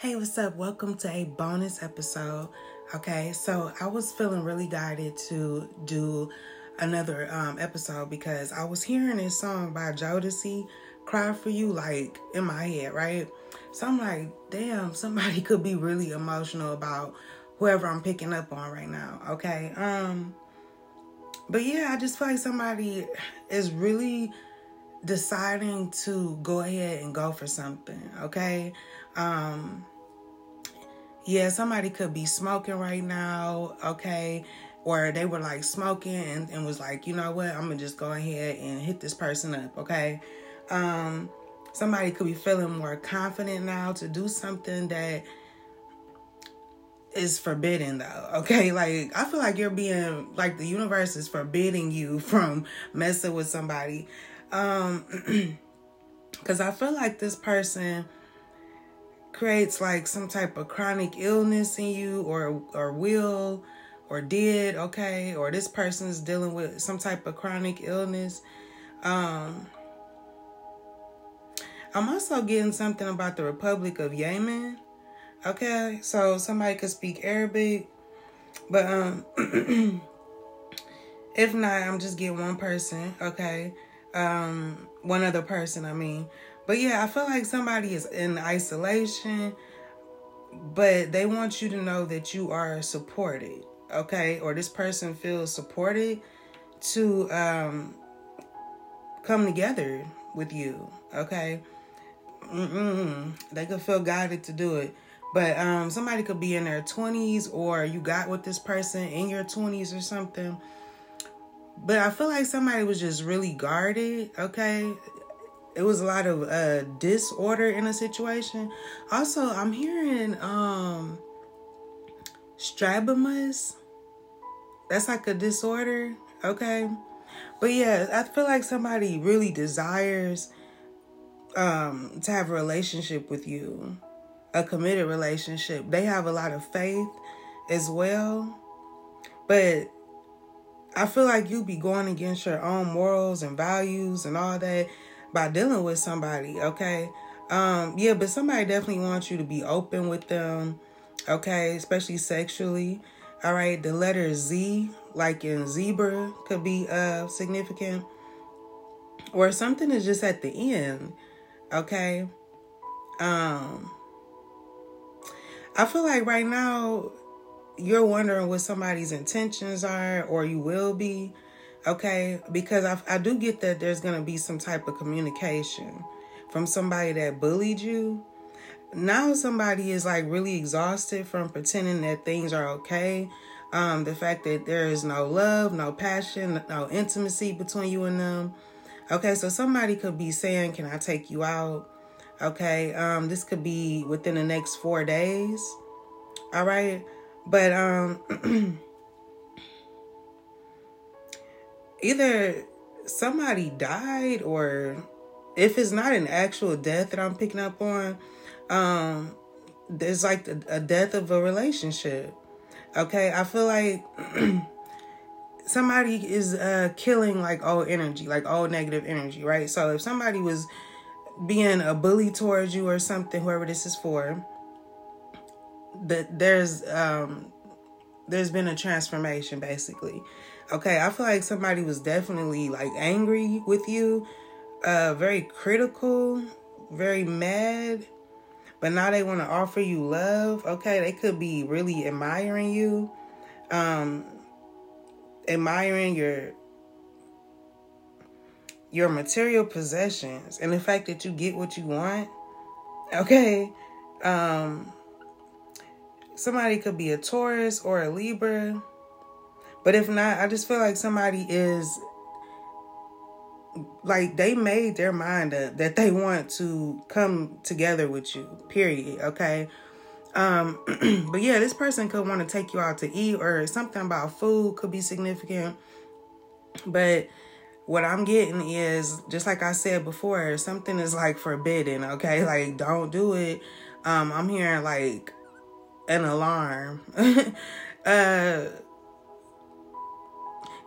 Hey, what's up? Welcome to a bonus episode. Okay, so I was feeling really guided to do another um, episode because I was hearing this song by Jodeci, Cry For You, like in my head, right? So I'm like, damn, somebody could be really emotional about whoever I'm picking up on right now, okay? Um, but yeah, I just feel like somebody is really deciding to go ahead and go for something, okay? Um, yeah, somebody could be smoking right now, okay? Or they were like smoking and, and was like, you know what, I'm gonna just go ahead and hit this person up, okay? Um, somebody could be feeling more confident now to do something that is forbidden though okay like i feel like you're being like the universe is forbidding you from messing with somebody um because i feel like this person creates like some type of chronic illness in you or or will or did okay? Or this person is dealing with some type of chronic illness. Um i'm also getting something about the republic of yemen okay? So somebody could speak arabic but um if not i'm just getting one person okay? Um one other person i mean but yeah, I feel like somebody is in isolation, but they want you to know that you are supported, okay? Or this person feels supported to um come together with you, okay? Mm-mm. They could feel guided to do it. But um somebody could be in their 20s or you got with this person in your 20s or something. But I feel like somebody was just really guarded, okay? It was a lot of uh disorder in a situation. Also, I'm hearing um strabismus. That's like a disorder, okay? But yeah, I feel like somebody really desires um to have a relationship with you. A committed relationship. They have a lot of faith as well. But I feel like you be going against your own morals and values and all that by dealing with somebody, okay? Um, yeah, but somebody definitely wants you to be open with them, okay, especially sexually. All right, the letter Z, like in zebra, could be uh significant. Or something is just at the end, okay? Um I feel like right now you're wondering what somebody's intentions are, or you will be okay? Because I, I do get that there's going to be some type of communication from somebody that bullied you. Now somebody is like really exhausted from pretending that things are okay. Um the fact that there is no love no passion no intimacy between you and them. Okay so somebody could be saying can i take you out? Okay um this could be within the next four days. All right? But um either somebody died or if it's not an actual death that I'm picking up on, um, there's like a, a death of a relationship. Okay, I feel like somebody is uh, killing like all energy, like all negative energy, right? So if somebody was being a bully towards you or something, whoever this is for, that there's um there's been a transformation basically okay i feel like somebody was definitely like angry with you uh very critical very mad but now they want to offer you love. Okay they could be really admiring you um admiring your your material possessions and the fact that you get what you want. Okay um somebody could be a taurus or a libra but if not, I just feel like somebody is like they made their mind up that they want to come together with you. Period. Okay. Um, but yeah, this person could want to take you out to eat or something about food could be significant. But what I'm getting is just like I said before, something is like forbidden, okay? Like don't do it. Um, I'm hearing like an alarm. uh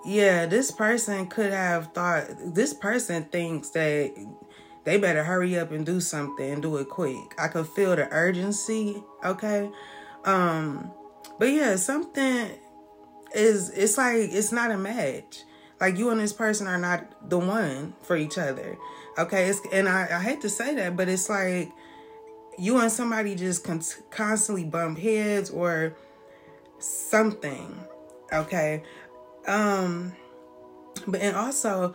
yeah, this person could have thought, this person thinks that they better hurry up and do something and do it quick. I could feel the urgency, okay? Um but yeah, something is it's like it's not a match. Like you and this person are not the one for each other. Okay, it's and I, I hate to say that, but it's like you and somebody just con- constantly bump heads or something. Okay. Um but and also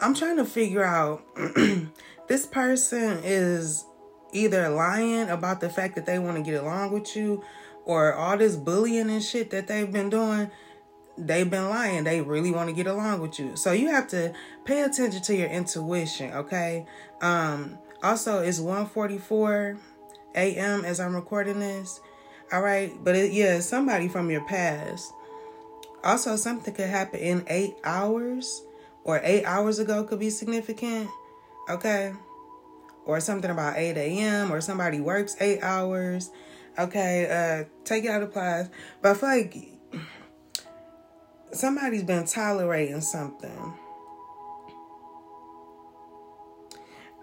I'm trying to figure out this person is either lying about the fact that they want to get along with you or all this bullying and shit that they've been doing they've been lying. They really want to get along with you. So you have to pay attention to your intuition okay? Um also it's 1:44 a.m. as I'm recording this all right? But it, yeah somebody from your past also something could happen in 8 hours or 8 hours ago could be significant okay or something about 8 a.m. or somebody works 8 hours okay uh take it out of class but I feel like somebody's been tolerating something.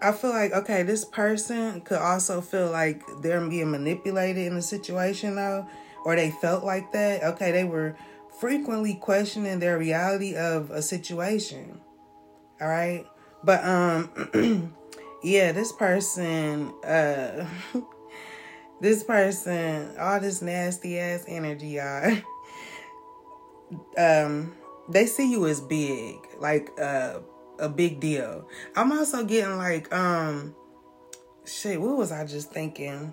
I feel like okay, this person could also feel like they're being manipulated in the situation though, or they felt like that. Okay, they were frequently questioning their reality of a situation. All right? But um yeah, this person uh this person, all this nasty ass energy, y'all. um they see you as big, like uh, a big deal. I'm also getting like um shit, what was I just thinking?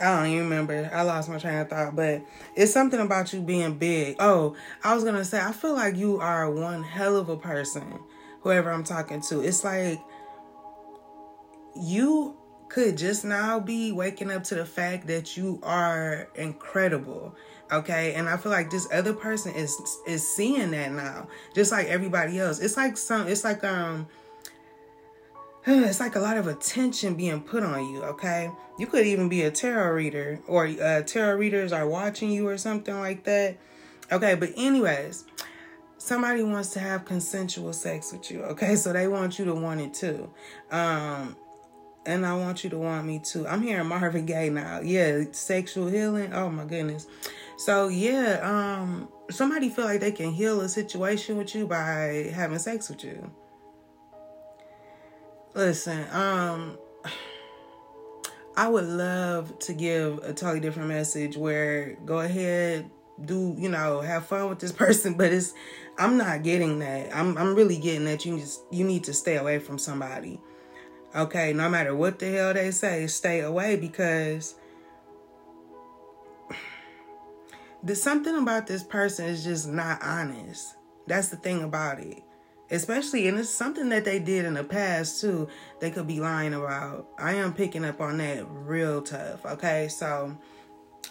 I don't even remember. I lost my train of thought, but it's something about you being big. Oh, I was gonna say, I feel like you are one hell of a person, whoever I'm talking to. It's like you could just now be waking up to the fact that you are incredible okay and i feel like this other person is is seeing that now just like everybody else it's like some it's like um it's like a lot of attention being put on you okay you could even be a tarot reader or uh, tarot readers are watching you or something like that okay but anyways somebody wants to have consensual sex with you okay so they want you to want it too um and I want you to want me too. I'm hearing Marvin Gaye now. Yeah, sexual healing. Oh my goodness. So yeah, um, somebody feel like they can heal a situation with you by having sex with you. Listen, um, I would love to give a totally different message where go ahead, do you know, have fun with this person, but it's I'm not getting that. I'm I'm really getting that you just you need to stay away from somebody. Okay, no matter what the hell they say, stay away because there's something about this person is just not honest. That's the thing about it. Especially, and it's something that they did in the past too. They could be lying about. I am picking up on that real tough. Okay, so,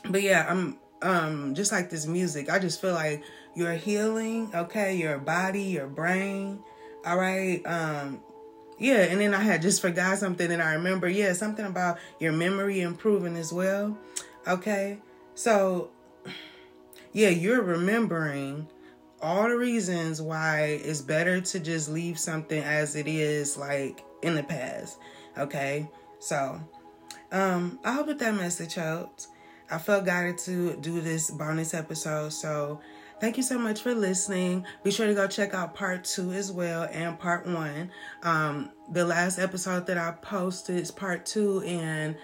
but yeah, I'm um just like this music. I just feel like you're healing. Okay, your body, your brain. All right. Um, yeah, and then I had just forgot something and I remember. Yeah, something about your memory improving as well. Okay, so yeah, you're remembering all the reasons why it's better to just leave something as it is, like in the past. Okay, so um, I hope that that message helped. I felt guided to do this bonus episode, so thank you so much for listening. Be sure to go check out part two as well and part one. Um, the last episode that I posted is part two, and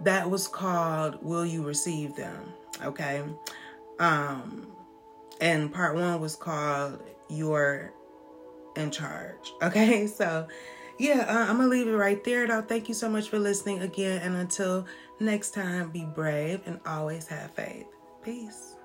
that was called Will You Receive Them? Okay. Um, and part one was called You're in Charge. Okay, so yeah, uh, I'm gonna leave it right there though. Thank you so much for listening again, and until next time, be brave and always have faith. Peace.